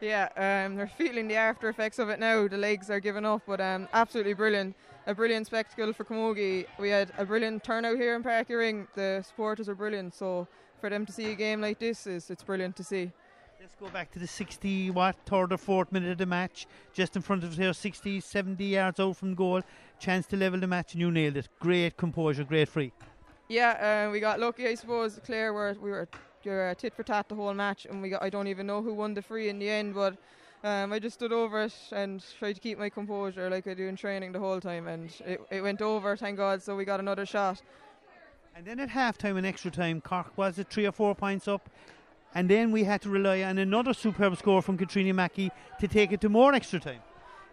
Yeah, um, they're feeling the after effects of it now. The legs are giving up, but um, absolutely brilliant. A brilliant spectacle for Camogie. We had a brilliant turnout here in Páirc Uí Rinn. The supporters are brilliant, so for them to see a game like this is it's brilliant to see. Let's go back to the 60, what, third or fourth minute of the match. Just in front of us here, 60, 70 yards out from goal. Chance to level the match, and you nailed it. Great composure, great free. Yeah, uh, we got lucky, I suppose. Clare were we were uh, tit for tat the whole match, and we got I don't even know who won the free in the end, but um, I just stood over it and tried to keep my composure like I do in training the whole time, and it, it went over, thank God. So we got another shot. And then at half time and extra time, Cork was it three or four points up. And then we had to rely on another superb score from Katrina Mackey to take it to more extra time.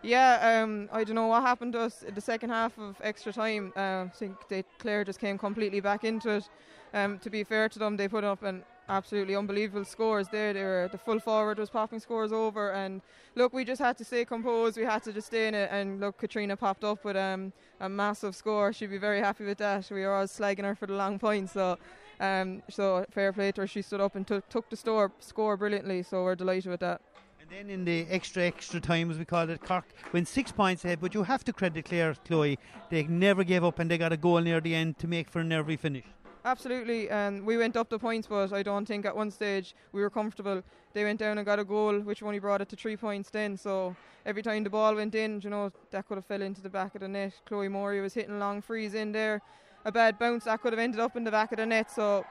Yeah, um, I don't know what happened to us in the second half of extra time. Uh, I think they, Clare just came completely back into it. Um, to be fair to them, they put up an absolutely unbelievable scores there. They were the full forward was popping scores over, and look, we just had to stay composed. We had to just stay in it, and look, Katrina popped up with um, a massive score. She'd be very happy with that. We were always slagging her for the long points, so. Um, so fair play to her. She stood up and took took the store, score brilliantly. So we're delighted with that. And then in the extra extra time, as we called it, Cork went six points ahead. But you have to credit Clare, Chloe. They never gave up and they got a goal near the end to make for an nervy finish. Absolutely, and we went up the points, but I don't think at one stage we were comfortable. They went down and got a goal, which only brought it to three points then. So every time the ball went in, you know, that could have fell into the back of the net. Chloe Morey was hitting long frees in there. A bad bounce that could have ended up in the back of the net. So,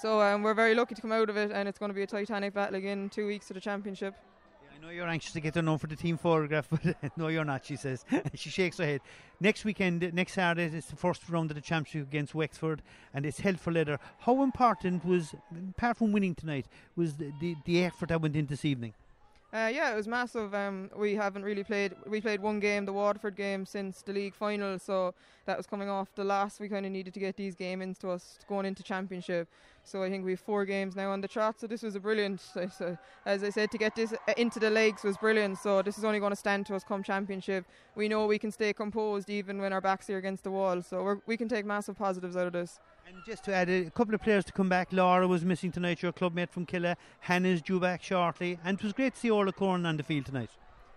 so um, we're very lucky to come out of it, and it's going to be a titanic battle again two weeks to the championship. Know you're anxious to get her known for the team photograph, but no, you're not, she says. she shakes her head. Next weekend, next Saturday, it's the first round of the championship against Wexford, and it's held for leather. How important was, apart from winning tonight, was the, the, the effort that went in this evening? Uh, yeah, it was massive. Um, we haven't really played. We played one game, the Waterford game, since the league final. So that was coming off the last. We kind of needed to get these games into us going into championship. So I think we have four games now on the trot. So this was a brilliant. So as I said, to get this uh, into the legs was brilliant. So this is only going to stand to us come championship. We know we can stay composed even when our backs are against the wall. So we're, we can take massive positives out of this. And just to add a couple of players to come back, Laura was missing tonight, your clubmate from Killa. Hannah's due back shortly. And it was great to see Orla Corn on the field tonight.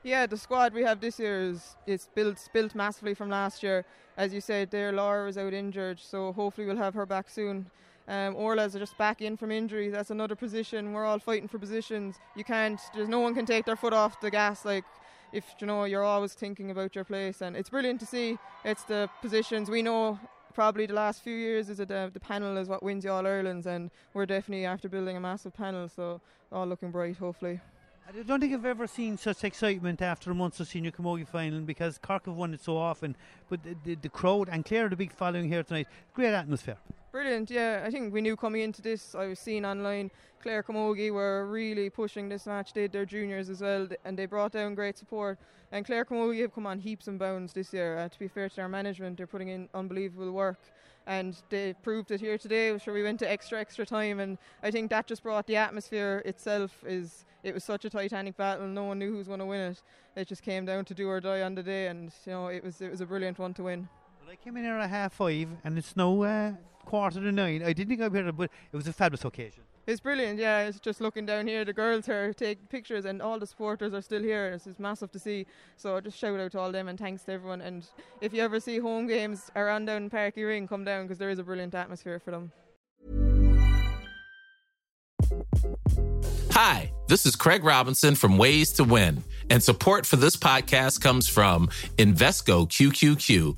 Yeah, the squad we have this year is, is built built massively from last year. As you said, there Laura was out injured, so hopefully we'll have her back soon. Um, Orla's are just back in from injury. That's another position. We're all fighting for positions. You can't. There's no one can take their foot off the gas. Like if you know, you're always thinking about your place, and it's brilliant to see. It's the positions we know probably the last few years is it the, the panel is what wins you all Ireland's and we're definitely after building a massive panel so all looking bright hopefully. I don't think I've ever seen such excitement after a of senior camogie final because Cork have won it so often. But the, the, the crowd and Clare, the big following here tonight, great atmosphere. Brilliant, yeah. I think we knew coming into this. I was seeing online Clare Camogie were really pushing this match. They did their juniors as well, and they brought down great support. And Clare Camogie have come on heaps and bounds this year. Uh, to be fair to their management, they're putting in unbelievable work and they proved it here today. Sure, we went to extra extra time, and I think that just brought the atmosphere itself. Is it was such a titanic battle. No one knew who was going to win it. It just came down to do or die on the day, and you know it was it was a brilliant one to win. Well, I came in here at half five, and it's now uh, quarter to nine. I didn't think I'd be here, but it was a fabulous occasion. It's brilliant, yeah. It's just looking down here. The girls are taking pictures, and all the supporters are still here. It's just massive to see. So just shout out to all them and thanks to everyone. And if you ever see home games around down Páirc Uí Rinn, come down because there is a brilliant atmosphere for them. Hi, this is Craig Robinson from Ways to Win, and support for this podcast comes from Invesco QQQ,